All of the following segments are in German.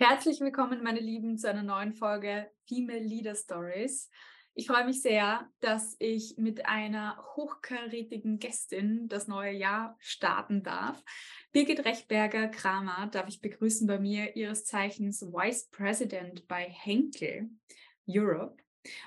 Herzlich willkommen, meine Lieben, zu einer neuen Folge Female Leader Stories. Ich freue mich sehr, dass ich mit einer hochkarätigen Gästin das neue Jahr starten darf. Birgit Rechberger-Kramer darf ich begrüßen bei mir, ihres Zeichens Vice President bei Henkel Europe.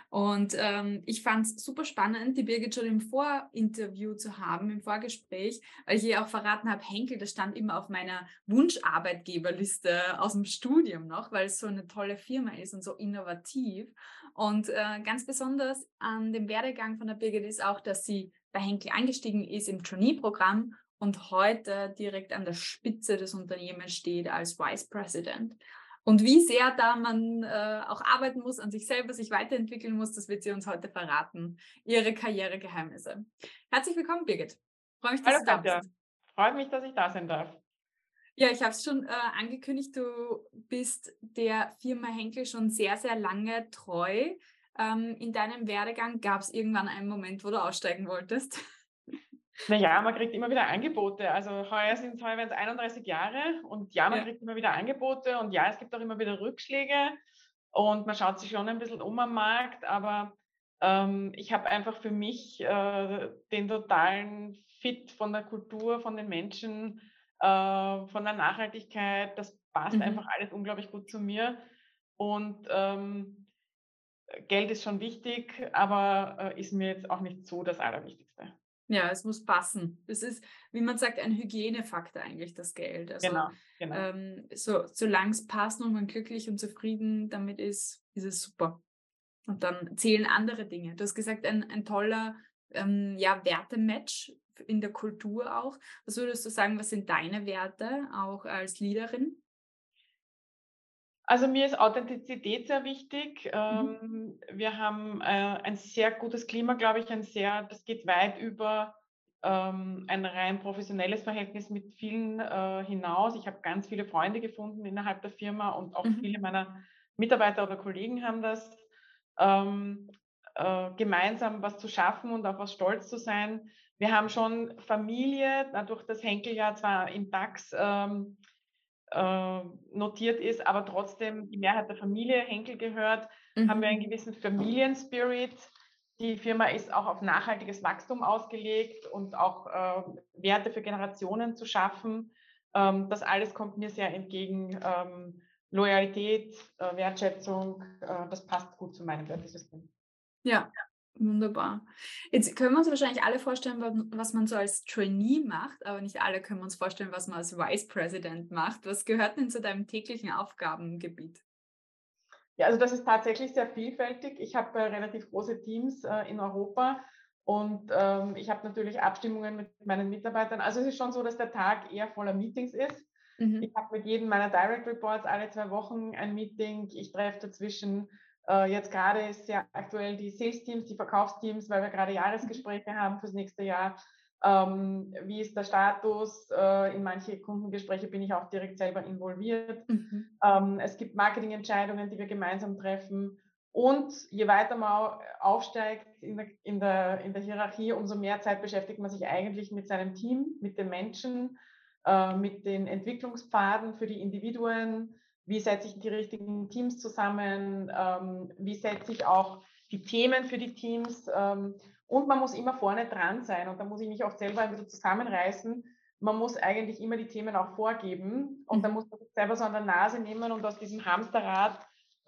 Und ähm, ich fand es super spannend, die Birgit schon im Vorinterview zu haben, im Vorgespräch, weil ich ihr auch verraten habe, Henkel, das stand immer auf meiner Wunscharbeitgeberliste aus dem Studium noch, weil es so eine tolle Firma ist und so innovativ. Und äh, ganz besonders an dem Werdegang von der Birgit ist auch, dass sie bei Henkel eingestiegen ist im Trainee-Programm und heute direkt an der Spitze des Unternehmens steht als Vice President. Und wie sehr da man äh, auch arbeiten muss, an sich selber sich weiterentwickeln muss, das wird sie uns heute verraten. Ihre Karrieregeheimnisse. Herzlich willkommen, Birgit. Freue mich, dass Hallo, du da Katja. bist. Freut mich, dass ich da sein darf. Ja, ich habe es schon äh, angekündigt, du bist der Firma Henkel schon sehr, sehr lange treu. Ähm, in deinem Werdegang gab es irgendwann einen Moment, wo du aussteigen wolltest? Naja, man kriegt immer wieder Angebote. Also heuer sind es heuer 31 Jahre und ja, man ja. kriegt immer wieder Angebote und ja, es gibt auch immer wieder Rückschläge und man schaut sich schon ein bisschen um am Markt, aber ähm, ich habe einfach für mich äh, den totalen Fit von der Kultur, von den Menschen, äh, von der Nachhaltigkeit, das passt mhm. einfach alles unglaublich gut zu mir und ähm, Geld ist schon wichtig, aber äh, ist mir jetzt auch nicht so das Allerwichtigste. Ja, es muss passen. Es ist, wie man sagt, ein Hygienefaktor eigentlich, das Geld. Also, genau, genau. Ähm, so, solange es passt und man glücklich und zufrieden damit ist, ist es super. Und dann zählen andere Dinge. Du hast gesagt, ein, ein toller ähm, ja, Wertematch in der Kultur auch. Was würdest du sagen, was sind deine Werte auch als Leaderin? Also mir ist Authentizität sehr wichtig. Mhm. Ähm, wir haben äh, ein sehr gutes Klima, glaube ich, ein sehr, das geht weit über ähm, ein rein professionelles Verhältnis mit vielen äh, hinaus. Ich habe ganz viele Freunde gefunden innerhalb der Firma und auch mhm. viele meiner Mitarbeiter oder Kollegen haben das. Ähm, äh, gemeinsam was zu schaffen und auf was stolz zu sein. Wir haben schon Familie, dadurch, dass Henkel ja zwar im DAX ähm, äh, notiert ist, aber trotzdem die Mehrheit der Familie Henkel gehört, mhm. haben wir einen gewissen Familienspirit. Die Firma ist auch auf nachhaltiges Wachstum ausgelegt und auch äh, Werte für Generationen zu schaffen. Ähm, das alles kommt mir sehr entgegen. Ähm, Loyalität, äh, Wertschätzung, äh, das passt gut zu meinem Wertesystem. Ja, Wunderbar. Jetzt können wir uns wahrscheinlich alle vorstellen, was man so als Trainee macht, aber nicht alle können uns vorstellen, was man als Vice President macht. Was gehört denn zu deinem täglichen Aufgabengebiet? Ja, also das ist tatsächlich sehr vielfältig. Ich habe äh, relativ große Teams äh, in Europa und ähm, ich habe natürlich Abstimmungen mit meinen Mitarbeitern. Also es ist schon so, dass der Tag eher voller Meetings ist. Mhm. Ich habe mit jedem meiner Direct Reports alle zwei Wochen ein Meeting. Ich treffe dazwischen jetzt gerade ist ja aktuell die Sales-Teams, die Verkaufsteams, weil wir gerade Jahresgespräche haben fürs nächste Jahr. Ähm, wie ist der Status? Äh, in manche Kundengespräche bin ich auch direkt selber involviert. Mhm. Ähm, es gibt Marketingentscheidungen, die wir gemeinsam treffen. Und je weiter man aufsteigt in der, in, der, in der Hierarchie, umso mehr Zeit beschäftigt man sich eigentlich mit seinem Team, mit den Menschen, äh, mit den Entwicklungspfaden für die Individuen, wie setze ich die richtigen Teams zusammen, ähm, wie setze ich auch die Themen für die Teams. Ähm, und man muss immer vorne dran sein und da muss ich mich auch selber ein bisschen zusammenreißen. Man muss eigentlich immer die Themen auch vorgeben und mhm. da muss man sich selber so an der Nase nehmen und aus diesem Hamsterrad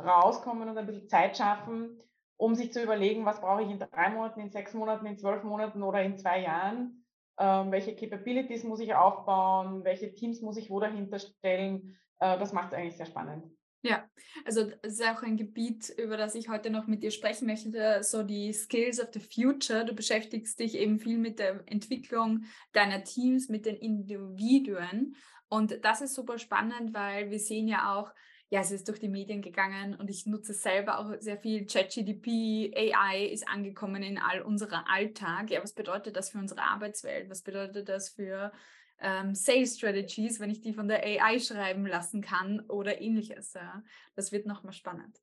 rauskommen und ein bisschen Zeit schaffen, um sich zu überlegen, was brauche ich in drei Monaten, in sechs Monaten, in zwölf Monaten oder in zwei Jahren. Ähm, welche Capabilities muss ich aufbauen, welche Teams muss ich wo dahinter stellen, das macht es eigentlich sehr spannend. Ja, also es ist auch ein Gebiet, über das ich heute noch mit dir sprechen möchte, so die Skills of the Future. Du beschäftigst dich eben viel mit der Entwicklung deiner Teams, mit den Individuen. Und das ist super spannend, weil wir sehen ja auch, ja, es ist durch die Medien gegangen und ich nutze selber auch sehr viel. ChatGDP, AI ist angekommen in all unserer Alltag. Ja, was bedeutet das für unsere Arbeitswelt? Was bedeutet das für ähm, Sales Strategies, wenn ich die von der AI schreiben lassen kann oder ähnliches. Ja. Das wird nochmal spannend.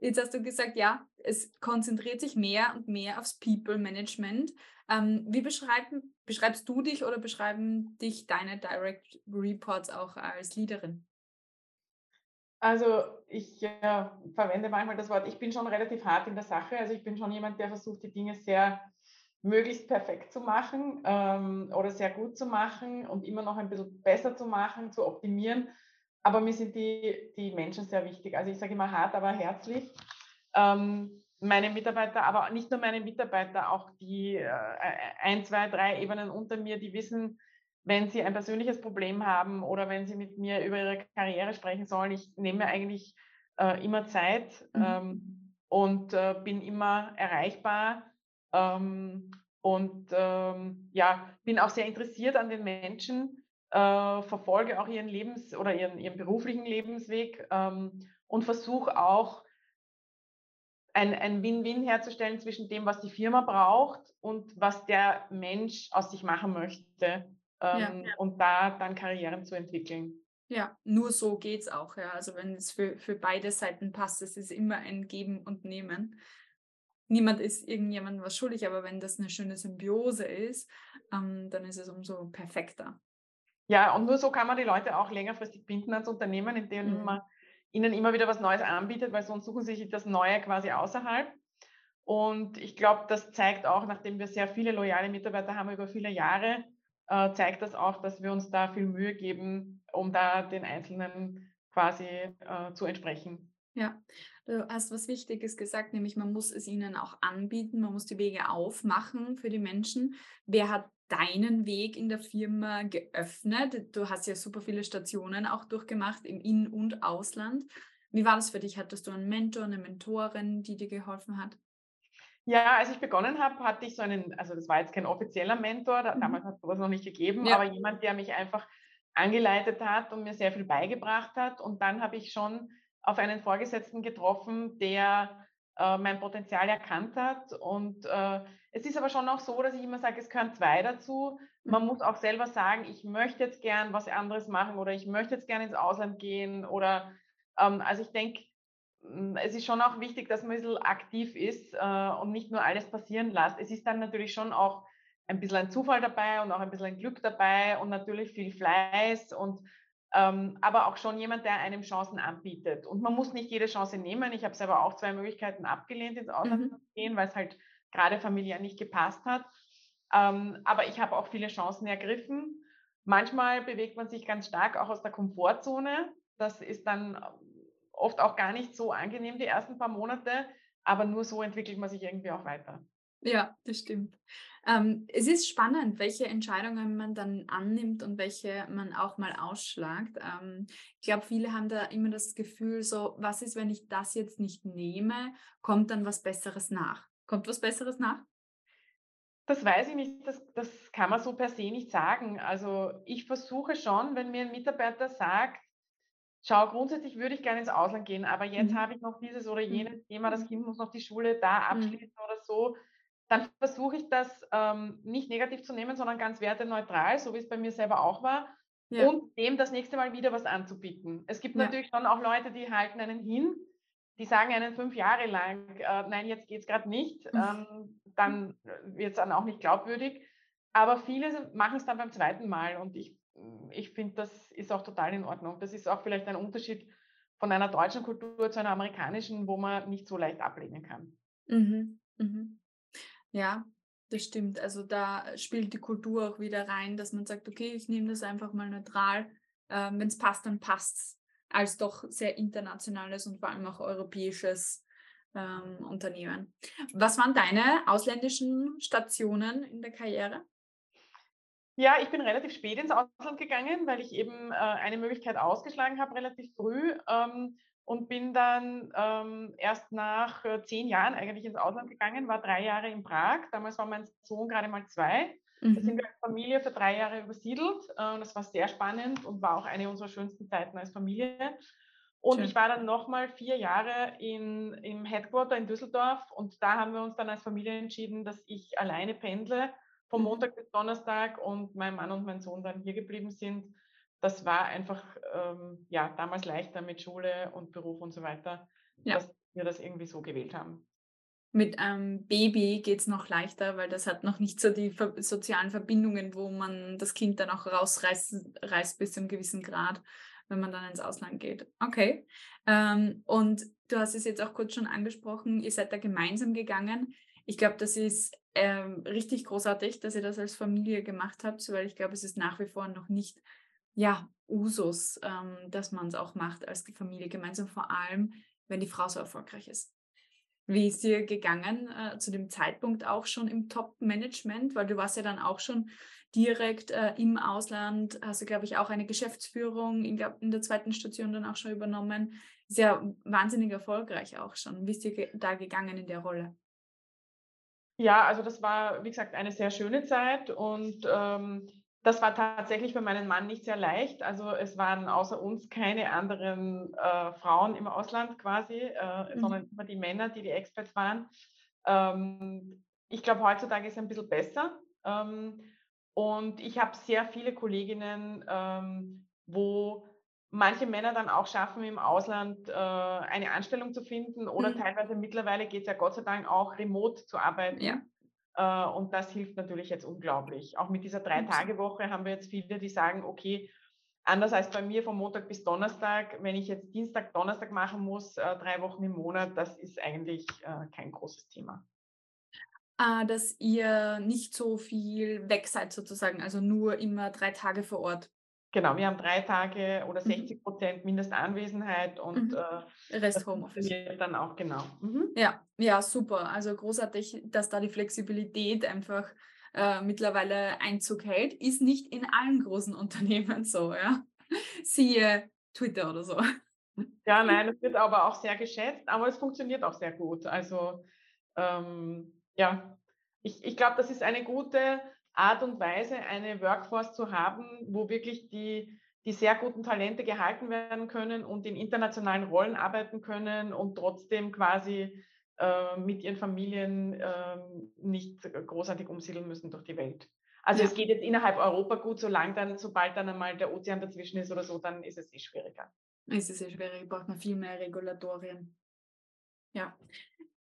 Jetzt hast du gesagt, ja, es konzentriert sich mehr und mehr aufs People Management. Ähm, wie beschreibst du dich oder beschreiben dich deine Direct Reports auch als Leaderin? Also ich äh, verwende manchmal das Wort, ich bin schon relativ hart in der Sache. Also ich bin schon jemand, der versucht, die Dinge sehr möglichst perfekt zu machen ähm, oder sehr gut zu machen und immer noch ein bisschen besser zu machen, zu optimieren. Aber mir sind die, die Menschen sehr wichtig. Also ich sage immer hart, aber herzlich. Ähm, meine Mitarbeiter, aber nicht nur meine Mitarbeiter, auch die äh, ein, zwei, drei Ebenen unter mir, die wissen, wenn sie ein persönliches Problem haben oder wenn sie mit mir über ihre Karriere sprechen sollen, ich nehme eigentlich äh, immer Zeit mhm. ähm, und äh, bin immer erreichbar ähm, und ähm, ja, bin auch sehr interessiert an den Menschen, äh, verfolge auch ihren Lebens- oder ihren, ihren beruflichen Lebensweg ähm, und versuche auch ein, ein Win-Win herzustellen zwischen dem, was die Firma braucht und was der Mensch aus sich machen möchte ähm, ja. und da dann Karrieren zu entwickeln. Ja, nur so geht es auch. Ja. Also wenn es für, für beide Seiten passt, es ist immer ein Geben und Nehmen. Niemand ist irgendjemandem was schuldig, aber wenn das eine schöne Symbiose ist, ähm, dann ist es umso perfekter. Ja, und nur so kann man die Leute auch längerfristig binden ans Unternehmen, indem mhm. man ihnen immer wieder was Neues anbietet, weil sonst suchen sie sich das Neue quasi außerhalb. Und ich glaube, das zeigt auch, nachdem wir sehr viele loyale Mitarbeiter haben über viele Jahre, äh, zeigt das auch, dass wir uns da viel Mühe geben, um da den Einzelnen quasi äh, zu entsprechen. Ja, du hast was Wichtiges gesagt, nämlich man muss es ihnen auch anbieten, man muss die Wege aufmachen für die Menschen. Wer hat deinen Weg in der Firma geöffnet? Du hast ja super viele Stationen auch durchgemacht im In- und Ausland. Wie war das für dich? Hattest du einen Mentor, eine Mentorin, die dir geholfen hat? Ja, als ich begonnen habe, hatte ich so einen, also das war jetzt kein offizieller Mentor, mhm. damals hat es sowas noch nicht gegeben, ja. aber jemand, der mich einfach angeleitet hat und mir sehr viel beigebracht hat. Und dann habe ich schon auf einen Vorgesetzten getroffen, der äh, mein Potenzial erkannt hat. Und äh, es ist aber schon auch so, dass ich immer sage, es gehören zwei dazu. Man mhm. muss auch selber sagen, ich möchte jetzt gern was anderes machen oder ich möchte jetzt gern ins Ausland gehen oder ähm, also ich denke, es ist schon auch wichtig, dass man ein bisschen aktiv ist äh, und nicht nur alles passieren lässt. Es ist dann natürlich schon auch ein bisschen ein Zufall dabei und auch ein bisschen ein Glück dabei und natürlich viel Fleiß und aber auch schon jemand, der einem Chancen anbietet. Und man muss nicht jede Chance nehmen. Ich habe selber auch zwei Möglichkeiten abgelehnt, ins Ausland mhm. zu gehen, weil es halt gerade familiär nicht gepasst hat. Ähm, aber ich habe auch viele Chancen ergriffen. Manchmal bewegt man sich ganz stark auch aus der Komfortzone. Das ist dann oft auch gar nicht so angenehm die ersten paar Monate, aber nur so entwickelt man sich irgendwie auch weiter. Ja, das stimmt. Ähm, es ist spannend, welche Entscheidungen man dann annimmt und welche man auch mal ausschlagt. Ähm, ich glaube, viele haben da immer das Gefühl, so, was ist, wenn ich das jetzt nicht nehme, kommt dann was Besseres nach? Kommt was Besseres nach? Das weiß ich nicht, das, das kann man so per se nicht sagen. Also ich versuche schon, wenn mir ein Mitarbeiter sagt, schau, grundsätzlich würde ich gerne ins Ausland gehen, aber jetzt mhm. habe ich noch dieses oder jenes mhm. Thema, das mhm. Kind muss noch die Schule da mhm. abschließen mhm. oder so, dann versuche ich das ähm, nicht negativ zu nehmen, sondern ganz werteneutral, so wie es bei mir selber auch war, ja. und dem das nächste Mal wieder was anzubieten. Es gibt ja. natürlich schon auch Leute, die halten einen hin, die sagen einen fünf Jahre lang, äh, nein, jetzt geht es gerade nicht, ähm, dann wird es dann auch nicht glaubwürdig. Aber viele machen es dann beim zweiten Mal und ich ich finde, das ist auch total in Ordnung. Das ist auch vielleicht ein Unterschied von einer deutschen Kultur zu einer amerikanischen, wo man nicht so leicht ablehnen kann. Mhm. Mhm. Ja, das stimmt. Also da spielt die Kultur auch wieder rein, dass man sagt, okay, ich nehme das einfach mal neutral. Ähm, Wenn es passt, dann passt es. Als doch sehr internationales und vor allem auch europäisches ähm, Unternehmen. Was waren deine ausländischen Stationen in der Karriere? Ja, ich bin relativ spät ins Ausland gegangen, weil ich eben äh, eine Möglichkeit ausgeschlagen habe, relativ früh. Ähm, und bin dann ähm, erst nach äh, zehn Jahren eigentlich ins Ausland gegangen, war drei Jahre in Prag. Damals war mein Sohn gerade mal zwei. Mhm. Da sind mhm. wir als Familie für drei Jahre übersiedelt. Äh, das war sehr spannend und war auch eine unserer schönsten Zeiten als Familie. Und Schön. ich war dann nochmal vier Jahre in, im Headquarter in Düsseldorf und da haben wir uns dann als Familie entschieden, dass ich alleine pendle vom mhm. Montag bis Donnerstag und mein Mann und mein Sohn dann hier geblieben sind. Das war einfach ähm, ja damals leichter mit Schule und Beruf und so weiter. ja. dass wir das irgendwie so gewählt haben. Mit einem Baby geht es noch leichter, weil das hat noch nicht so die sozialen Verbindungen, wo man das Kind dann auch rausreißt reißt bis zu einem gewissen Grad, wenn man dann ins Ausland geht. Okay. Ähm, und du hast es jetzt auch kurz schon angesprochen, ihr seid da gemeinsam gegangen. Ich glaube, das ist ähm, richtig großartig, dass ihr das als Familie gemacht habt, weil ich glaube, es ist nach wie vor noch nicht ja, Usus, ähm, dass man es auch macht als Familie gemeinsam, vor allem wenn die Frau so erfolgreich ist. Wie ist dir gegangen äh, zu dem Zeitpunkt auch schon im Top-Management? Weil du warst ja dann auch schon direkt äh, im Ausland, hast du, glaube ich, auch eine Geschäftsführung in, in der zweiten Station dann auch schon übernommen. Sehr wahnsinnig erfolgreich auch schon. Wie ist dir ge da gegangen in der Rolle? Ja, also das war, wie gesagt, eine sehr schöne Zeit und ähm, das war tatsächlich für meinen Mann nicht sehr leicht. Also es waren außer uns keine anderen äh, Frauen im Ausland quasi, äh, mhm. sondern immer die Männer, die die Experts waren. Ähm, ich glaube, heutzutage ist es ein bisschen besser. Ähm, und ich habe sehr viele Kolleginnen, ähm, wo manche Männer dann auch schaffen, im Ausland äh, eine Anstellung zu finden oder mhm. teilweise mittlerweile geht es ja Gott sei Dank auch remote zu arbeiten. Ja. Äh, und das hilft natürlich jetzt unglaublich. Auch mit dieser Drei-Tage-Woche haben wir jetzt viele, die sagen, okay, anders als bei mir von Montag bis Donnerstag, wenn ich jetzt Dienstag, Donnerstag machen muss, äh, drei Wochen im Monat, das ist eigentlich äh, kein großes Thema. Ah, dass ihr nicht so viel weg seid sozusagen, also nur immer drei Tage vor Ort. Genau, wir haben drei Tage oder 60 mhm. Prozent Mindestanwesenheit und mhm. äh, Rest Homeoffice. Dann auch genau. Mhm. Ja, ja, super. Also großartig, dass da die Flexibilität einfach äh, mittlerweile Einzug hält. Ist nicht in allen großen Unternehmen so, ja. Siehe Twitter oder so. Ja, nein, es wird aber auch sehr geschätzt, aber es funktioniert auch sehr gut. Also ähm, ja, ich, ich glaube, das ist eine gute Art und Weise, eine Workforce zu haben, wo wirklich die, die sehr guten Talente gehalten werden können und in internationalen Rollen arbeiten können und trotzdem quasi äh, mit ihren Familien äh, nicht großartig umsiedeln müssen durch die Welt. Also ja. es geht jetzt innerhalb Europa gut, solange dann, sobald dann einmal der Ozean dazwischen ist oder so, dann ist es eh schwieriger. Ist es eh schwierig, braucht man viel mehr Regulatorien. Ja.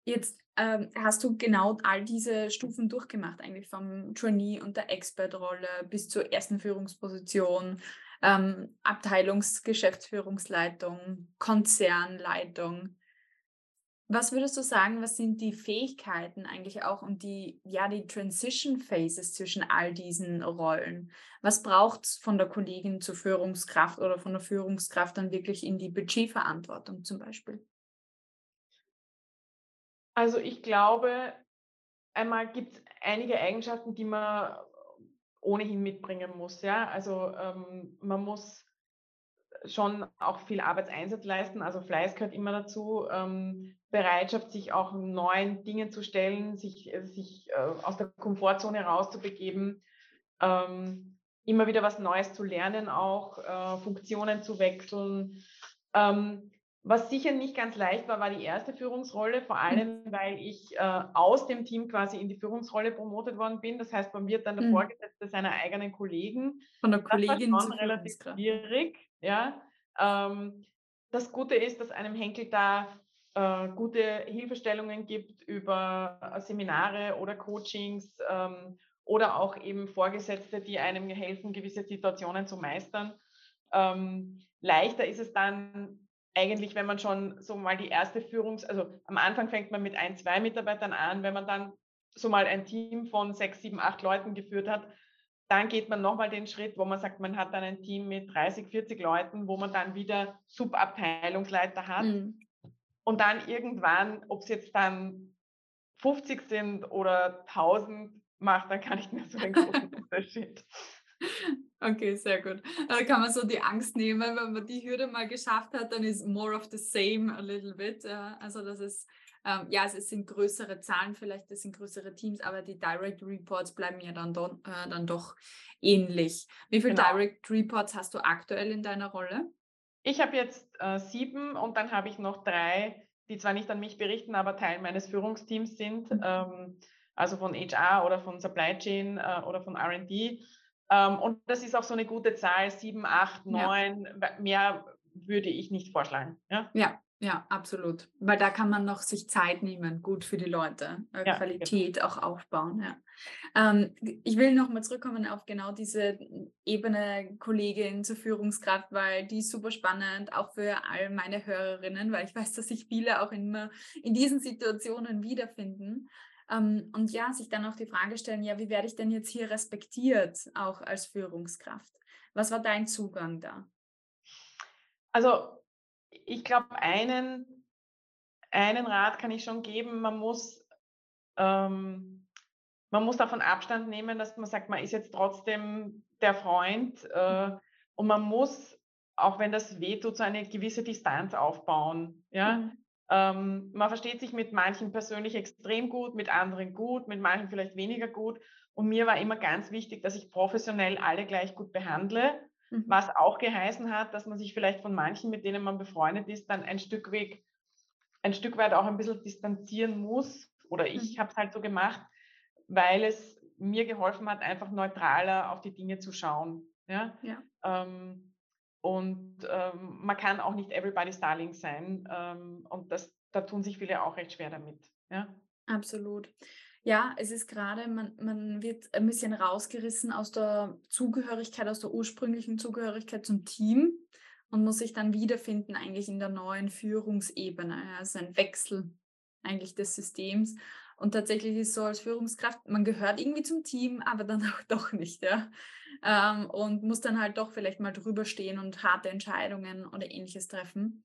Jetzt ähm, hast du genau all diese Stufen durchgemacht, eigentlich vom Trainee und der Expert-Rolle bis zur ersten Führungsposition, ähm, Abteilungsgeschäftsführungsleitung, Konzernleitung. Was würdest du sagen, was sind die Fähigkeiten eigentlich auch und die, ja, die Transition Phases zwischen all diesen Rollen? Was braucht es von der Kollegin zur Führungskraft oder von der Führungskraft dann wirklich in die Budgetverantwortung zum Beispiel? Also ich glaube, einmal gibt es einige Eigenschaften, die man ohnehin mitbringen muss. Ja? Also ähm, man muss schon auch viel Arbeitseinsatz leisten, also Fleiß gehört immer dazu, ähm, Bereitschaft, sich auch neuen Dingen zu stellen, sich, äh, sich äh, aus der Komfortzone rauszubegeben, ähm, immer wieder was Neues zu lernen, auch äh, Funktionen zu wechseln. Ähm, was sicher nicht ganz leicht war, war die erste Führungsrolle, vor hm. allem weil ich äh, aus dem Team quasi in die Führungsrolle promotet worden bin. Das heißt, man wird dann der mhm. Vorgesetzte seiner eigenen Kollegen. Von der Kollegin das war schon relativ schwierig. Ja. Ähm, das Gute ist, dass einem Henkel da äh, gute Hilfestellungen gibt über äh, Seminare oder Coachings ähm, oder auch eben Vorgesetzte, die einem helfen, gewisse Situationen zu meistern. Ähm, leichter ist es dann eigentlich, wenn man schon so mal die erste Führungs-, also am Anfang fängt man mit ein, zwei Mitarbeitern an, wenn man dann so mal ein Team von sechs, sieben, acht Leuten geführt hat, dann geht man nochmal den Schritt, wo man sagt, man hat dann ein Team mit 30, 40 Leuten, wo man dann wieder Subabteilungsleiter hat. Mhm. Und dann irgendwann, ob es jetzt dann 50 sind oder 1000 macht, dann kann ich mir so einen großen Unterschied. Okay, sehr gut. Da kann man so die Angst nehmen, wenn man die Hürde mal geschafft hat, dann ist more of the same a little bit. Also das ist, ähm, ja, es sind größere Zahlen vielleicht, es sind größere Teams, aber die Direct Reports bleiben ja dann, do, äh, dann doch ähnlich. Wie viele genau. Direct Reports hast du aktuell in deiner Rolle? Ich habe jetzt äh, sieben und dann habe ich noch drei, die zwar nicht an mich berichten, aber Teil meines Führungsteams sind, mhm. ähm, also von HR oder von Supply Chain äh, oder von RD. Ähm, und das ist auch so eine gute Zahl, sieben, acht, neun, mehr würde ich nicht vorschlagen. Ja, ja Ja, absolut. Weil da kann man noch sich Zeit nehmen, gut für die Leute, äh, ja, Qualität genau. auch aufbauen. Ja. Ähm, ich will nochmal zurückkommen auf genau diese Ebene Kollegin zur Führungskraft, weil die ist super spannend, auch für all meine Hörerinnen, weil ich weiß, dass sich viele auch immer in diesen Situationen wiederfinden. Ähm, und ja, sich dann auch die Frage stellen, ja, wie werde ich denn jetzt hier respektiert, auch als Führungskraft? Was war dein Zugang da? Also ich glaube, einen, einen Rat kann ich schon geben. Man muss, ähm, man muss davon Abstand nehmen, dass man sagt, man ist jetzt trotzdem der Freund äh, und man muss, auch wenn das wehtut, so eine gewisse Distanz aufbauen. Ja? Mhm. Ähm, man versteht sich mit manchen persönlich extrem gut, mit anderen gut, mit manchen vielleicht weniger gut. Und mir war immer ganz wichtig, dass ich professionell alle gleich gut behandle Mhm. Was auch geheißen hat, dass man sich vielleicht von manchen, mit denen man befreundet ist, dann ein Stück weg, ein Stück weit auch ein bisschen distanzieren muss. Oder ich mhm. habe es halt so gemacht, weil es mir geholfen hat, einfach neutraler auf die Dinge zu schauen. Ja. ja. Ähm, und ähm, man kann auch nicht everybody's darling sein. Ähm, und das, da tun sich viele auch recht schwer damit. Ja. Absolut. Ja, es ist gerade, man, man wird ein bisschen rausgerissen aus der Zugehörigkeit, aus der ursprünglichen Zugehörigkeit zum Team und muss sich dann wiederfinden eigentlich in der neuen Führungsebene. Also ein Wechsel eigentlich des Systems. Und tatsächlich ist so als Führungskraft, man gehört irgendwie zum Team, aber dann auch doch nicht, ja. Ähm, und muss dann halt doch vielleicht mal drüber stehen und harte Entscheidungen oder ähnliches treffen.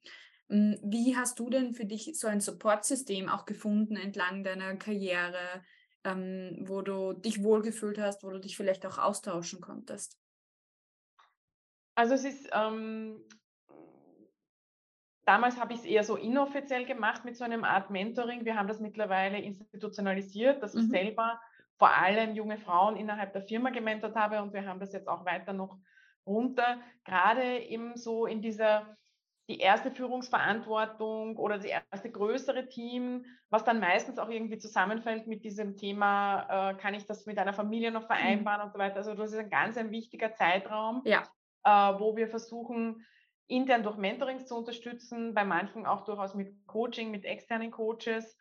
Hm, wie hast du denn für dich so ein Supportsystem auch gefunden entlang deiner Karriere, ähm, wo du dich wohlgefühlt hast, wo du dich vielleicht auch austauschen konntest? Also es ist, ähm, damals habe ich es eher so inoffiziell gemacht mit so einem Art Mentoring. Wir haben das mittlerweile institutionalisiert, dass mhm. ich selber vor allem junge Frauen innerhalb der Firma gementort habe und wir haben das jetzt auch weiter noch runter, gerade eben so in dieser die erste Führungsverantwortung oder das erste größere Team, was dann meistens auch irgendwie zusammenfällt mit diesem Thema, äh, kann ich das mit einer Familie noch mhm. vereinbaren mhm. und so weiter. Also das ist ein ganz ein wichtiger Zeitraum, ja. äh, wo wir versuchen, intern durch Mentorings zu unterstützen, bei manchen auch durchaus mit Coaching, mit externen Coaches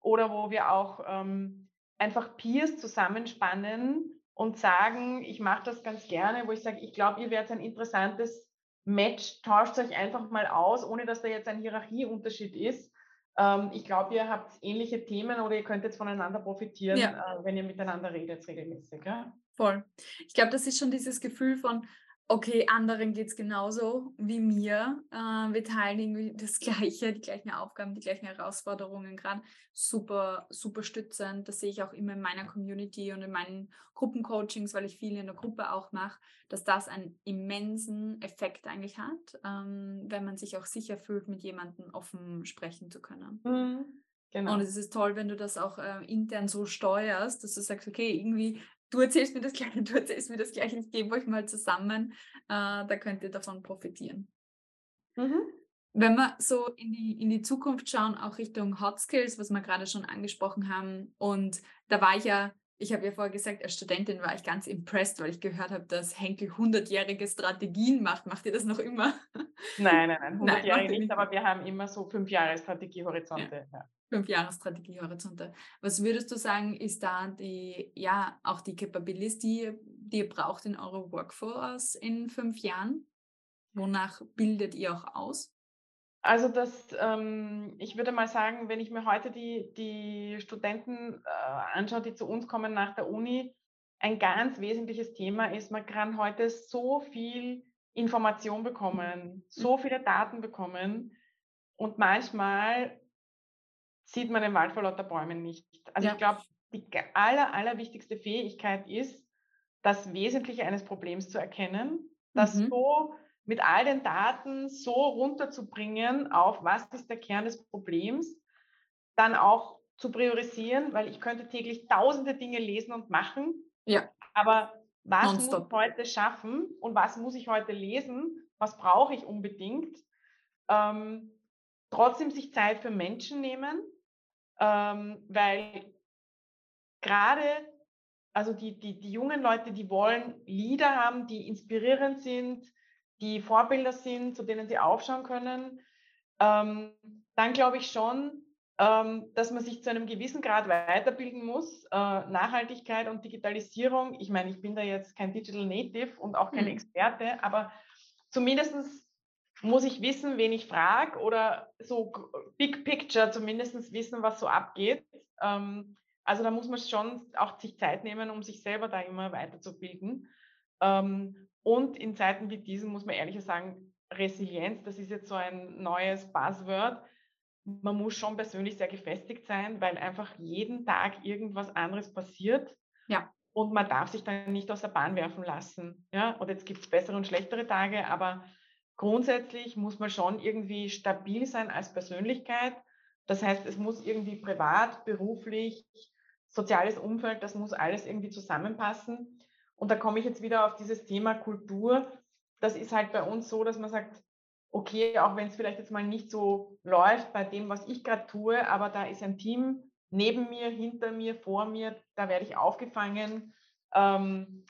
oder wo wir auch ähm, einfach Peers zusammenspannen und sagen, ich mache das ganz gerne, wo ich sage, ich glaube, ihr werdet ein interessantes Match, tauscht euch einfach mal aus, ohne dass da jetzt ein Hierarchieunterschied ist. Ähm, ich glaube, ihr habt ähnliche Themen oder ihr könnt jetzt voneinander profitieren, ja. äh, wenn ihr miteinander redet regelmäßig. Ja? Voll. Ich glaube, das ist schon dieses Gefühl von, okay, anderen geht es genauso wie mir. Äh, wir teilen irgendwie das Gleiche, die gleichen Aufgaben, die gleichen Herausforderungen gerade. Super, super stützend. Das sehe ich auch immer in meiner Community und in meinen Gruppencoachings, weil ich viel in der Gruppe auch mache, dass das einen immensen Effekt eigentlich hat, ähm, wenn man sich auch sicher fühlt, mit jemandem offen sprechen zu können. Mhm. Genau. Und es ist toll, wenn du das auch äh, intern so steuerst, dass du sagst, okay, irgendwie du erzählst mir das Gleiche, du erzählst mir das Gleiche, ich gebe euch mal zusammen, äh, da könnt ihr davon profitieren. Mhm. Wenn wir so in die, in die Zukunft schauen, auch Richtung Hot Skills, was wir gerade schon angesprochen haben, und da war ich ja, ich habe ja vorher gesagt, als Studentin war ich ganz impressed, weil ich gehört habe, dass Henkel 100-jährige Strategien macht. Macht ihr das noch immer? Nein, nein, nein, 100 Jahre nicht, nicht, aber wir haben immer so fünf Jahre Strategiehorizonte. Ja. Ja. Fünf Jahre Strategiehorizonte. Was würdest du sagen, ist da die, ja, auch die Capabilities, die, die ihr braucht in eurer Workforce in fünf Jahren? Wonach bildet ihr auch aus? Also das, ähm, ich würde mal sagen, wenn ich mir heute die, die Studenten äh, anschaue, die zu uns kommen nach der Uni, ein ganz wesentliches Thema ist, man kann heute so viel Information bekommen, so mhm. viele Daten bekommen und manchmal sieht man den Wald vor lauter Bäumen nicht. Also ja. ich glaube, die aller, allerwichtigste Fähigkeit ist, das Wesentliche eines Problems zu erkennen, das mhm. so mit all den Daten so runterzubringen auf, was ist der Kern des Problems, dann auch zu priorisieren, weil ich könnte täglich tausende Dinge lesen und machen, ja. aber was muss ich heute schaffen und was muss ich heute lesen, was brauche ich unbedingt, ähm, trotzdem sich Zeit für Menschen nehmen, ähm, weil gerade, also die, die, die jungen Leute, die wollen Lieder haben, die inspirierend sind, die Vorbilder sind, zu denen sie aufschauen können. ähm, dann glaube ich schon, ähm, dass man sich zu einem gewissen Grad weiterbilden muss. Äh, Nachhaltigkeit und Digitalisierung, ich meine, ich bin da jetzt kein Digital Native und auch kein mhm. Experte, aber zumindest muss ich wissen, wen ich frage oder so Big Picture zumindest wissen, was so abgeht. Ähm, also da muss man schon auch sich Zeit nehmen, um sich selber da immer weiterzubilden. Ähm, und in Zeiten wie diesen muss man ehrlich sagen, Resilienz, das ist jetzt so ein neues Buzzword. Man muss schon persönlich sehr gefestigt sein, weil einfach jeden Tag irgendwas anderes passiert. Ja. Und man darf sich dann nicht aus der Bahn werfen lassen. Ja? Und jetzt gibt es bessere und schlechtere Tage, aber grundsätzlich muss man schon irgendwie stabil sein als Persönlichkeit. Das heißt, es muss irgendwie privat, beruflich, soziales Umfeld, das muss alles irgendwie zusammenpassen. Und da komme ich jetzt wieder auf dieses Thema Kultur. Das ist halt bei uns so, dass man sagt, okay, auch wenn es vielleicht jetzt mal nicht so läuft bei dem, was ich gerade tue, aber da ist ein Team neben mir, hinter mir, vor mir, da werde ich aufgefangen. Ähm,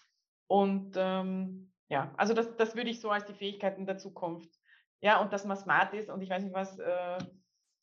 und ähm, ja, also das, das würde ich so als die Fähigkeiten der Zukunft. Ja, und dass man smart ist und ich weiß nicht was, äh,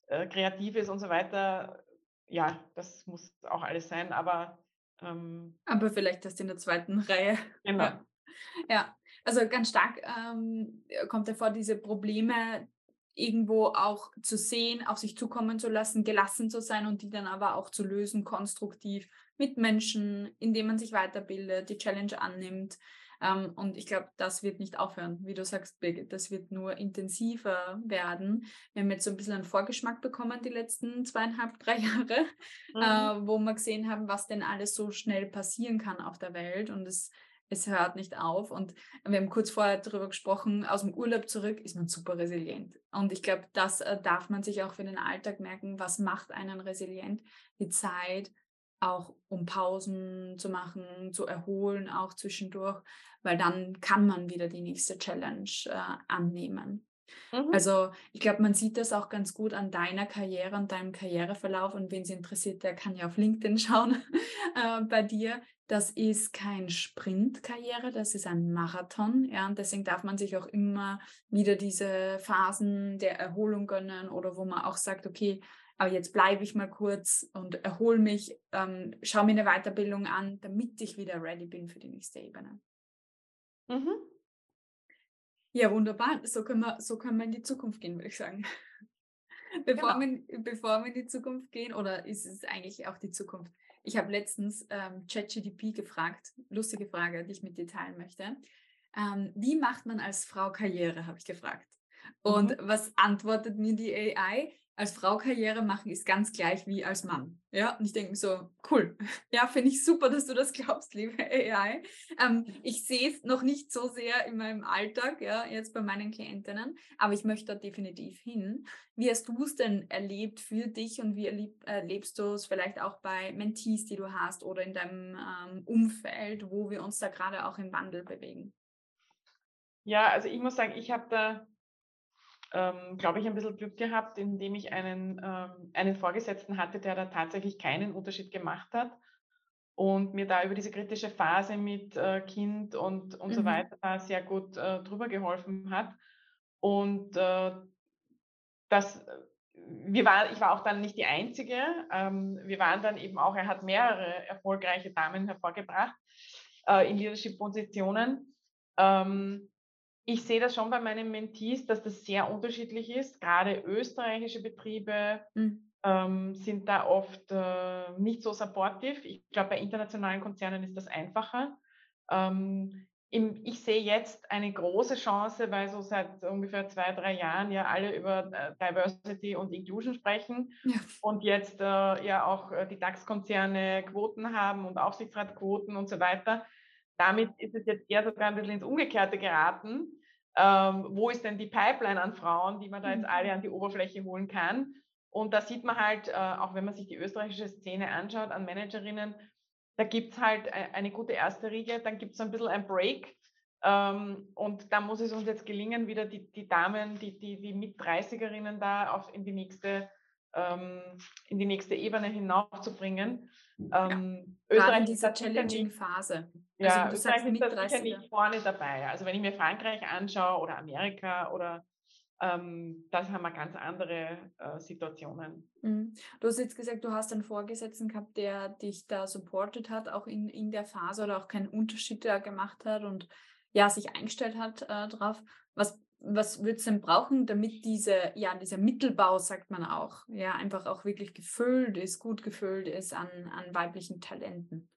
äh, kreativ ist und so weiter. Ja, das muss auch alles sein, aber. Ähm, aber vielleicht das in der zweiten Reihe. Genau. Ja, ja. also ganz stark ähm, kommt vor, diese Probleme irgendwo auch zu sehen, auf sich zukommen zu lassen, gelassen zu sein und die dann aber auch zu lösen, konstruktiv mit Menschen, indem man sich weiterbildet, die Challenge annimmt. Ähm, und ich glaube, das wird nicht aufhören, wie du sagst, Birgit. Das wird nur intensiver werden. Wir haben jetzt so ein bisschen einen Vorgeschmack bekommen die letzten zweieinhalb, drei Jahre, mhm. äh, wo wir gesehen haben, was denn alles so schnell passieren kann auf der Welt. Und es es hört nicht auf. Und wir haben kurz vorher darüber gesprochen, aus dem Urlaub zurück ist man super resilient. Und ich glaube, das äh, darf man sich auch für den Alltag merken. Was macht einen resilient? Die Zeit, auch um Pausen zu machen, zu erholen, auch zwischendurch, weil dann kann man wieder die nächste Challenge äh, annehmen. Mhm. Also ich glaube, man sieht das auch ganz gut an deiner Karriere und deinem Karriereverlauf und wen es interessiert, der kann ja auf LinkedIn schauen äh, bei dir. Das ist kein Sprintkarriere, das ist ein Marathon. Ja, und deswegen darf man sich auch immer wieder diese Phasen der Erholung gönnen oder wo man auch sagt, okay, aber jetzt bleibe ich mal kurz und erhole mich, ähm, schaue mir eine Weiterbildung an, damit ich wieder ready bin für die nächste Ebene. Mhm. Ja, wunderbar. So können, wir, so können wir in die Zukunft gehen, würde ich sagen. Bevor, genau. wir, bevor wir in die Zukunft gehen, oder ist es eigentlich auch die Zukunft? Ich habe letztens ähm, ChatGDP gefragt, lustige Frage, die ich mit dir teilen möchte. Ähm, wie macht man als Frau Karriere, habe ich gefragt. Und mhm. was antwortet mir die AI? Als Frau Karriere machen ist ganz gleich wie als Mann. Ja, und ich denke so, cool. Ja, finde ich super, dass du das glaubst, liebe AI. Ähm, ich sehe es noch nicht so sehr in meinem Alltag, ja, jetzt bei meinen Klientinnen, aber ich möchte da definitiv hin. Wie hast du es denn erlebt für dich und wie erleb, erlebst du es vielleicht auch bei Mentees, die du hast oder in deinem ähm, Umfeld, wo wir uns da gerade auch im Wandel bewegen? Ja, also ich muss sagen, ich habe da ähm, glaube ich, ein bisschen Glück gehabt, indem ich einen, ähm, einen Vorgesetzten hatte, der da tatsächlich keinen Unterschied gemacht hat und mir da über diese kritische Phase mit äh, Kind und, und mhm. so weiter da sehr gut äh, drüber geholfen hat. Und äh, das, wir war, ich war auch dann nicht die Einzige. Ähm, wir waren dann eben auch, er hat mehrere erfolgreiche Damen hervorgebracht äh, in Leadership-Positionen. Ähm, ich sehe das schon bei meinen Mentees, dass das sehr unterschiedlich ist. Gerade österreichische Betriebe mhm. ähm, sind da oft äh, nicht so supportive. Ich glaube, bei internationalen Konzernen ist das einfacher. Ähm, im, ich sehe jetzt eine große Chance, weil so seit ungefähr zwei, drei Jahren ja alle über äh, Diversity und Inclusion sprechen ja. und jetzt äh, ja auch äh, die DAX-Konzerne Quoten haben und Aufsichtsratquoten und so weiter damit ist es jetzt eher sogar ein bisschen ins Umgekehrte geraten. Ähm, wo ist denn die Pipeline an Frauen, die man da jetzt alle mhm. an die Oberfläche holen kann? Und da sieht man halt, äh, auch wenn man sich die österreichische Szene anschaut, an Managerinnen, da gibt es halt e-, eine gute erste Riege, dann gibt es ein bisschen ein Break. Ähm, und da muss es uns jetzt gelingen, wieder die, die Damen, die, die, die mit 30erinnen da auf, in die nächste in die nächste Ebene hinaufzubringen. Ähm, ja, Österreich in dieser Challenging-Phase. Ja, also Österreich ist da sicher nicht vorne dabei. Also wenn ich mir Frankreich anschaue oder Amerika oder ähm, das haben wir ganz andere äh, Situationen. Mhm. Du hast jetzt gesagt, du hast einen Vorgesetzten gehabt, der dich da supportet hat, auch in, in der Phase oder auch keinen Unterschied da gemacht hat und ja, sich eingestellt hat äh, drauf. Was, was wird es denn brauchen, damit diese, ja, dieser Mittelbau, sagt man auch, ja, einfach auch wirklich gefüllt ist, gut gefüllt ist an, an weiblichen Talenten?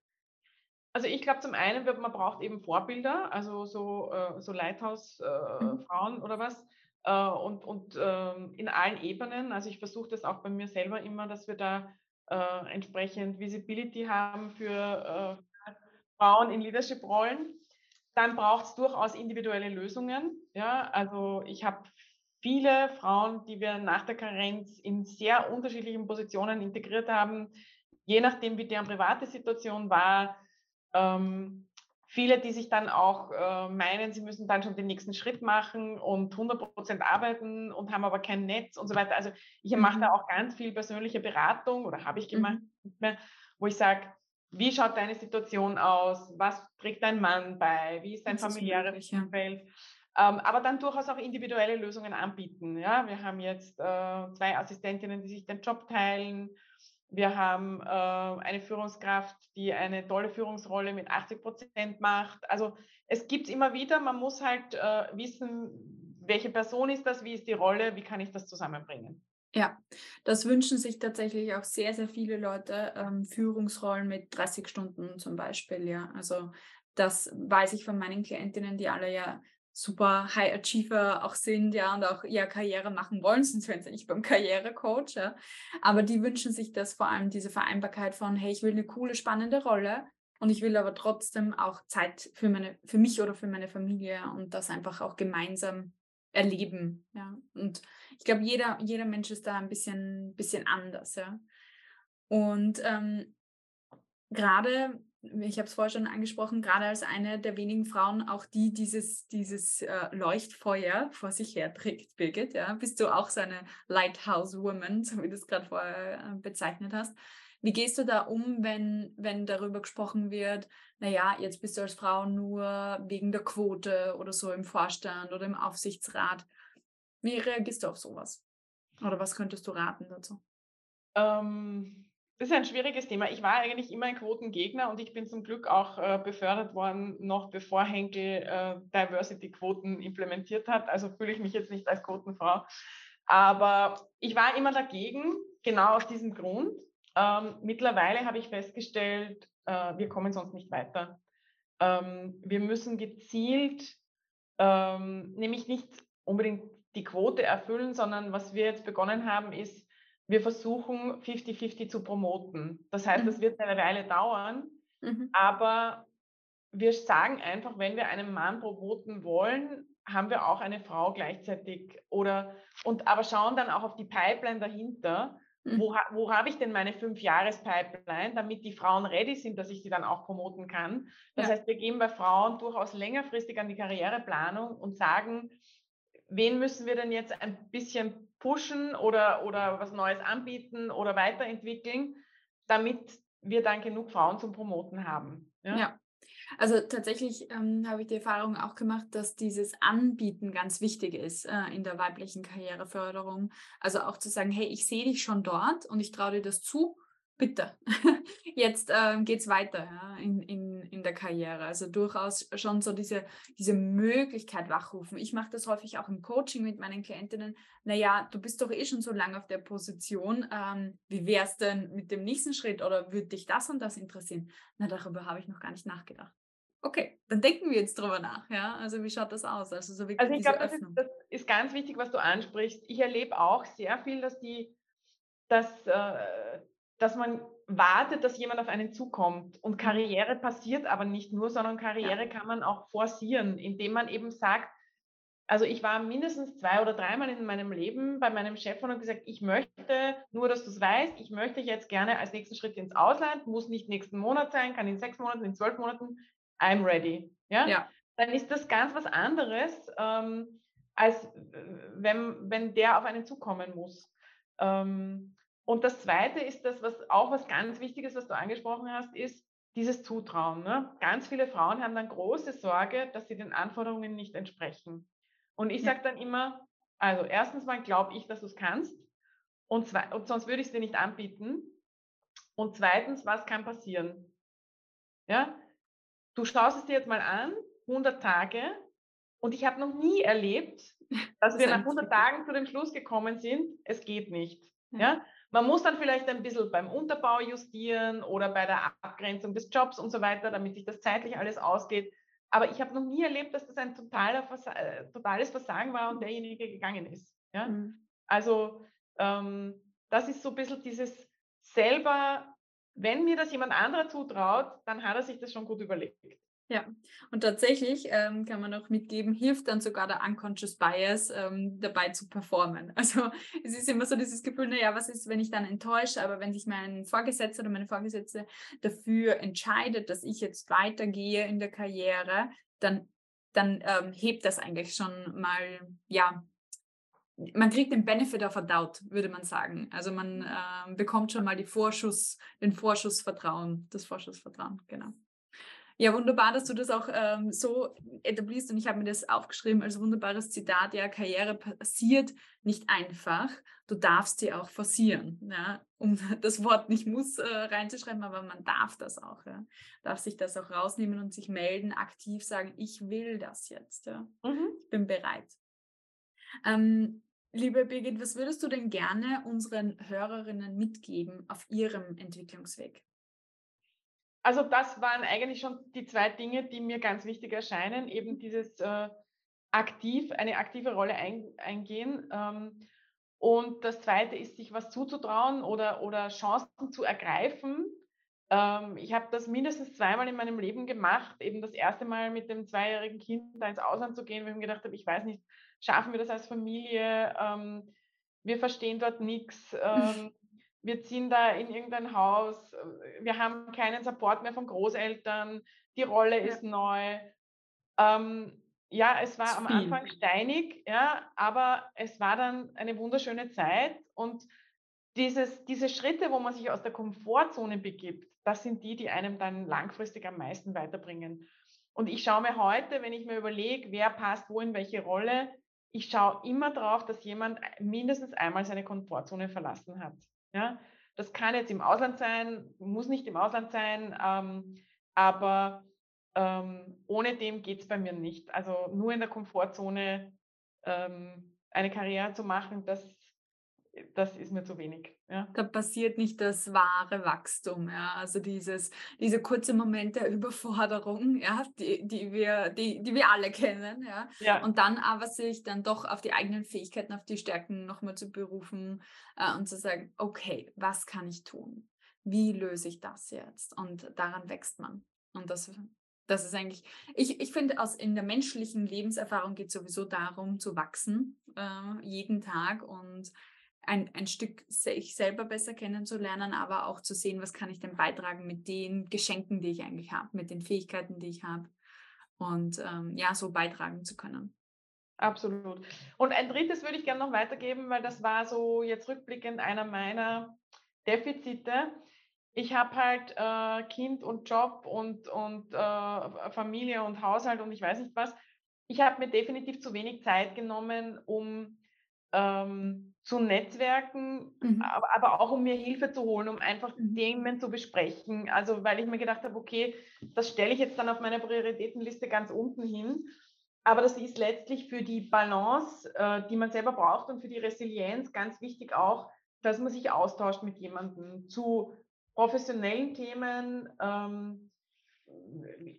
Also ich glaube zum einen, man braucht eben Vorbilder, also so, äh, so Lighthouse-Frauen äh, mhm. oder was, äh, und, und ähm, in allen Ebenen. Also ich versuche das auch bei mir selber immer, dass wir da äh, entsprechend Visibility haben für äh, Frauen in Leadership-Rollen. Dann braucht es durchaus individuelle Lösungen. Ja, also ich habe viele Frauen, die wir nach der Karenz in sehr unterschiedlichen Positionen integriert haben, je nachdem, wie deren private Situation war. Ähm, Viele, die sich dann auch äh, meinen, sie müssen dann schon den nächsten Schritt machen und 100 Prozent arbeiten und haben aber kein Netz und so weiter. Also ich mhm. mache da auch ganz viel persönliche Beratung oder habe ich gemacht, mhm. wo ich sage, wie schaut deine Situation aus? Was trägt dein Mann bei? Wie ist dein familiäres Umfeld? Ähm, aber dann durchaus auch individuelle Lösungen anbieten. Ja, wir haben jetzt äh, zwei Assistentinnen, die sich den Job teilen. Wir haben äh, eine Führungskraft, die eine tolle Führungsrolle mit 80 Prozent macht. Also es gibt es immer wieder. Man muss halt äh, wissen, welche Person ist das, wie ist die Rolle, wie kann ich das zusammenbringen. Ja, das wünschen sich tatsächlich auch sehr, sehr viele Leute, ähm, Führungsrollen mit 30 Stunden zum Beispiel. Ja, also das weiß ich von meinen Klientinnen, die alle ja super High Achiever auch sind, ja, und auch eher Karriere machen wollen, sonst wären sie nicht beim Karrierecoach, ja. Aber die wünschen sich das vor allem diese Vereinbarkeit von, hey, ich will eine coole, spannende Rolle und ich will aber trotzdem auch Zeit für meine, für mich oder für meine Familie und das einfach auch gemeinsam erleben, ja. Und ich glaube, jeder, jeder Mensch ist da ein bisschen, bisschen anders, ja. Und ähm, gerade ich habe es vorher schon angesprochen, gerade als eine der wenigen Frauen, auch die dieses, dieses äh, Leuchtfeuer vor sich her trägt, Birgit. Ja? Bist du auch so eine Lighthouse-Woman, so wie du es gerade vorher äh, bezeichnet hast. Wie gehst du da um, wenn, wenn darüber gesprochen wird, naja, jetzt bist du als Frau nur wegen der Quote oder so im Vorstand oder im Aufsichtsrat. Wie reagierst du auf sowas? Oder was könntest du raten dazu? Ähm das ist ein schwieriges Thema. Ich war eigentlich immer ein Quotengegner und ich bin zum Glück auch äh, befördert worden, noch bevor Henkel äh, Diversity-Quoten implementiert hat. Also fühle ich mich jetzt nicht als Quotenfrau. Aber ich war immer dagegen, genau aus diesem Grund. Ähm, mittlerweile habe ich festgestellt, äh, wir kommen sonst nicht weiter. Ähm, wir müssen gezielt, ähm, nämlich nicht unbedingt die Quote erfüllen, sondern was wir jetzt begonnen haben, ist, wir versuchen 50-50 zu promoten. Das heißt, mhm. das wird eine Weile dauern, mhm. aber wir sagen einfach, wenn wir einen Mann promoten wollen, haben wir auch eine Frau gleichzeitig oder und aber schauen dann auch auf die Pipeline dahinter. Mhm. Wo, wo habe ich denn meine fünf Jahres Pipeline, damit die Frauen ready sind, dass ich sie dann auch promoten kann? Das ja. heißt, wir gehen bei Frauen durchaus längerfristig an die Karriereplanung und sagen, wen müssen wir denn jetzt ein bisschen pushen oder, oder was Neues anbieten oder weiterentwickeln, damit wir dann genug Frauen zum Promoten haben. Ja, ja. also tatsächlich ähm, habe ich die Erfahrung auch gemacht, dass dieses Anbieten ganz wichtig ist äh, in der weiblichen Karriereförderung. Also auch zu sagen, hey, ich sehe dich schon dort und ich traue dir das zu bitte, jetzt ähm, geht es weiter ja, in, in, in der Karriere. Also durchaus schon so diese, diese Möglichkeit wachrufen. Ich mache das häufig auch im Coaching mit meinen Klientinnen. Naja, du bist doch eh schon so lange auf der Position. Ähm, wie wäre es denn mit dem nächsten Schritt oder würde dich das und das interessieren? Na, darüber habe ich noch gar nicht nachgedacht. Okay, dann denken wir jetzt drüber nach. Ja? Also wie schaut das aus? Also, so also ich glaube, das, das ist, ganz wichtig, was du ansprichst. Ich erlebe auch sehr viel, dass die dass äh, dass man wartet, dass jemand auf einen zukommt. Und. Karriere passiert aber nicht nur, sondern Karriere kann man auch forcieren, indem man eben sagt, also ich war mindestens zwei oder dreimal in meinem Leben bei meinem Chef und habe gesagt, ich möchte, nur dass du es weißt, ich möchte jetzt gerne als nächsten Schritt ins Ausland, muss nicht nächsten Monat sein, kann in sechs Monaten, in zwölf Monaten, I'm ready. Ja? ja. Dann ist das ganz was anderes, ähm, als wenn, wenn der auf einen zukommen muss. Ähm, und das Zweite ist das, was auch was ganz Wichtiges, was du angesprochen hast, ist dieses Zutrauen. Ne? Ganz viele Frauen haben dann große Sorge, dass sie den Anforderungen nicht entsprechen. Und ich sage dann immer, Also erstens mal glaube ich, dass du es kannst und, zwei, und sonst würde ich es dir nicht anbieten. Und zweitens, was kann passieren? Ja, du schaust es dir jetzt mal an, 100 Tage, und ich habe noch nie erlebt, dass das wir nach 100 Tagen zu dem Schluss gekommen sind, es geht nicht. Ja. Man muss dann vielleicht ein bisschen beim Unterbau justieren oder bei der Abgrenzung des Jobs und so weiter, damit sich das zeitlich alles ausgeht. Aber ich habe noch nie erlebt, dass das ein totaler Versa äh, totales Versagen war und derjenige gegangen ist. Ja? Mhm. Also ähm, das ist so ein bisschen dieses selber, wenn mir das jemand anderer zutraut, dann hat er sich das schon gut überlegt. Ja, und tatsächlich ähm, kann man auch mitgeben, hilft dann sogar der Unconscious Bias ähm, dabei zu performen. Also es ist immer so dieses Gefühl, naja, was ist, wenn ich dann enttäusche, aber wenn sich mein Vorgesetzter oder meine Vorgesetzte dafür entscheidet, dass ich jetzt weitergehe in der Karriere, dann, dann ähm, hebt das eigentlich schon mal, ja, man kriegt den Benefit of a doubt, würde man sagen. Also man äh, bekommt schon mal die Vorschuss, den Vorschussvertrauen, das Vorschussvertrauen, genau. Ja, wunderbar, dass du das auch ähm, so etablierst und ich habe mir das aufgeschrieben als wunderbares Zitat. Ja, Karriere passiert nicht einfach. Du darfst sie auch forcieren. Ja? Um das Wort nicht muss äh, reinzuschreiben, aber man darf das auch. Ja? Darf sich das auch rausnehmen und sich melden, aktiv sagen, ich will das jetzt. Ja? Mhm. Ich bin bereit. Ähm, liebe Birgit, was würdest du denn gerne unseren Hörerinnen mitgeben auf ihrem Entwicklungsweg? Also das waren eigentlich schon die zwei Dinge, die mir ganz wichtig erscheinen. Eben mhm. dieses äh, aktiv, eine aktive Rolle ein, eingehen. Ähm, und das zweite ist, sich was zuzutrauen oder, oder Chancen zu ergreifen. Ähm, ich habe das mindestens zweimal in meinem Leben gemacht. Eben das erste Mal mit dem zweijährigen Kind da ins Ausland zu gehen, weil ich mir gedacht habe, ich weiß nicht, schaffen wir das als Familie? Ähm, wir verstehen dort nichts. Ähm, wir ziehen da in irgendein Haus, wir haben keinen Support mehr von Großeltern, die Rolle ist ja. neu. Ähm, ja, es war am Anfang steinig, ja, aber es war dann eine wunderschöne Zeit und dieses, diese Schritte, wo man sich aus der Komfortzone begibt, das sind die, die einem dann langfristig am meisten weiterbringen. Und ich schaue mir heute, wenn ich mir überlege, wer passt wo in welche Rolle, ich schaue immer darauf, dass jemand mindestens einmal seine Komfortzone verlassen hat. Ja? Das kann jetzt im Ausland sein, muss nicht im Ausland sein, ähm, aber ähm, ohne dem geht es bei mir nicht. Also nur in der Komfortzone ähm, eine Karriere zu machen, das das ist mir zu wenig. Ja. Da passiert nicht das wahre Wachstum, ja. Also dieses, diese kurze Moment der Überforderung, ja, die, die, wir, die, die wir alle kennen, ja. ja. Und dann aber sich dann doch auf die eigenen Fähigkeiten, auf die Stärken nochmal zu berufen äh, und zu sagen, okay, was kann ich tun? Wie löse ich das jetzt? Und daran wächst man. Und das das ist eigentlich, ich, ich finde, aus in der menschlichen Lebenserfahrung geht es sowieso darum, zu wachsen, äh, jeden Tag und ein, ein Stück sich selber besser kennenzulernen, aber auch zu sehen, was kann ich denn beitragen mit den Geschenken, die ich eigentlich habe, mit den Fähigkeiten, die ich habe und ähm, ja, so beitragen zu können. Absolut. Und ein drittes würde ich gerne noch weitergeben, weil das war so jetzt rückblickend einer meiner Defizite. Ich habe halt äh, Kind und Job und, und äh, Familie und Haushalt und ich weiß nicht was. Ich habe mir definitiv zu wenig Zeit genommen, um ähm, zu Netzwerken, mhm. aber, aber, auch um mir Hilfe zu holen, um einfach mhm. Themen zu besprechen. Also weil ich mir gedacht habe, okay, das stelle ich jetzt dann auf meiner Prioritätenliste ganz unten hin. Aber das ist letztlich für die Balance, äh, die man selber braucht und für die Resilienz ganz wichtig auch, dass man sich austauscht mit jemandem zu professionellen Themen, ähm,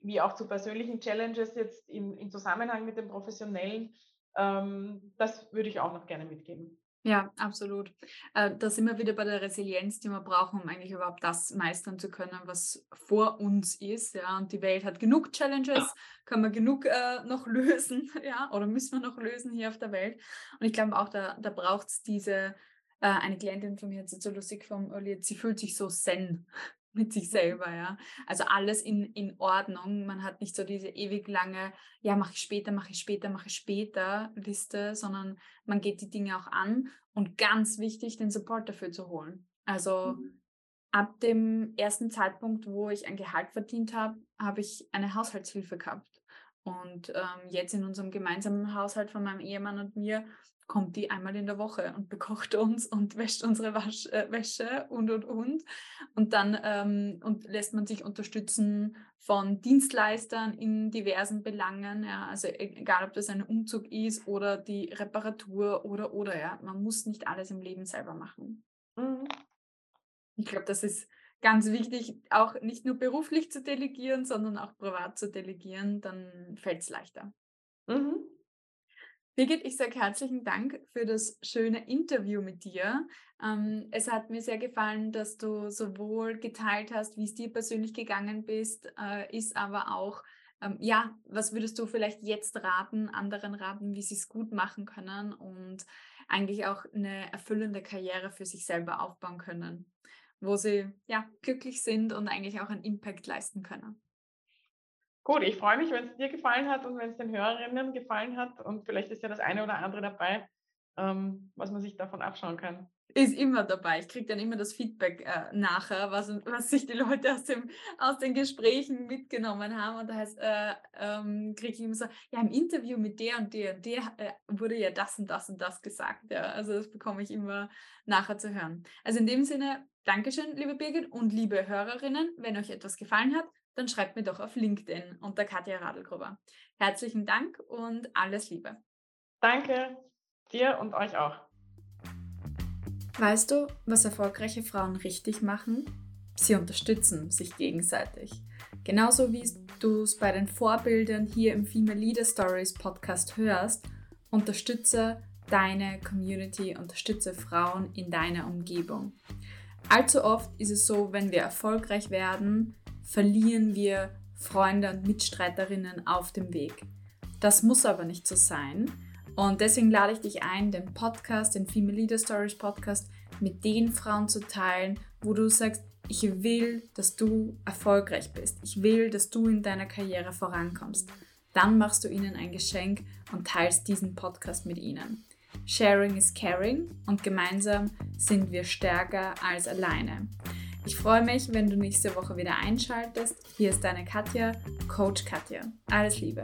wie auch zu persönlichen Challenges jetzt im, im Zusammenhang mit dem professionellen ähm, das würde ich auch noch gerne mitgeben. Ja, absolut. Äh, da sind wir wieder bei der Resilienz, die wir brauchen, um eigentlich überhaupt das meistern zu können, was vor uns ist. Ja, und die Welt hat genug Challenges, kann man genug äh, noch lösen, ja, oder müssen wir noch lösen hier auf der Welt. Und ich glaube auch, da, da braucht es diese, äh, eine Klientin von mir hat es so lustig formuliert, sie fühlt sich so zen mit sich selber, ja. Also alles in, in Ordnung. Man hat nicht so diese ewig lange, ja, mache ich später, mache ich später, mache ich später Liste, sondern man geht die Dinge auch an und ganz wichtig, den Support dafür zu holen. Also mhm. ab dem ersten Zeitpunkt, wo ich ein Gehalt verdient habe, habe ich eine Haushaltshilfe gehabt. Und ähm, jetzt in unserem gemeinsamen Haushalt von meinem Ehemann und mir kommt die einmal in der Woche und bekocht uns und wäscht unsere Wasch, äh, Wäsche und und und. Und dann ähm, und lässt man sich unterstützen von Dienstleistern in diversen Belangen. Ja, also e-, egal, ob das ein Umzug ist oder die Reparatur oder oder ja, man muss nicht alles im Leben selber machen. Mhm. Ich glaube, das ist ganz wichtig, auch nicht nur beruflich zu delegieren, sondern auch privat zu delegieren, dann fällt es leichter. Mhm. Birgit, ich sage herzlichen Dank für das schöne Interview mit dir. Ähm, es hat mir sehr gefallen, dass du sowohl geteilt hast, wie es dir persönlich gegangen bist, äh, ist aber auch, ähm, ja, was würdest du vielleicht jetzt raten, anderen raten, wie sie es gut machen können und eigentlich auch eine erfüllende Karriere für sich selber aufbauen können wo sie ja glücklich sind und eigentlich auch einen Impact leisten können. Gut, ich freue mich, wenn es dir gefallen hat und wenn es den Hörerinnen gefallen hat und vielleicht ist ja das eine oder andere dabei, ähm, was man sich davon abschauen kann. Ist immer dabei. Ich kriege dann immer das Feedback äh, nachher, was, was sich die Leute aus, dem, aus den Gesprächen mitgenommen haben. Und da heißt, äh, ähm, kriege ich immer so, ja, im Interview mit der und der und der äh, wurde ja das und das und das gesagt. Ja, also das bekomme ich immer nachher zu hören. Also in dem Sinne, Dankeschön, liebe Birgit und liebe Hörerinnen. Wenn euch etwas gefallen hat, dann schreibt mir doch auf LinkedIn unter Katja Radelgruber. Herzlichen Dank und alles Liebe. Danke dir und euch auch. Weißt du, was erfolgreiche Frauen richtig machen? Sie unterstützen sich gegenseitig. Genauso wie du es bei den Vorbildern hier im Female Leader Stories Podcast hörst, unterstütze deine Community, unterstütze Frauen in deiner Umgebung. Allzu oft ist es so, wenn wir erfolgreich werden, verlieren wir Freunde und Mitstreiterinnen auf dem Weg. Das muss aber nicht so sein. Und deswegen lade ich dich ein, den Podcast, den Female Leader Stories Podcast, mit den Frauen zu teilen, wo du sagst, ich will, dass du erfolgreich bist. Ich will, dass du in deiner Karriere vorankommst. Dann machst du ihnen ein Geschenk und teilst diesen Podcast mit ihnen. Sharing is caring und gemeinsam sind wir stärker als alleine. Ich freue mich, wenn du nächste Woche wieder einschaltest. Hier ist deine Katja, Coach Katja. Alles Liebe.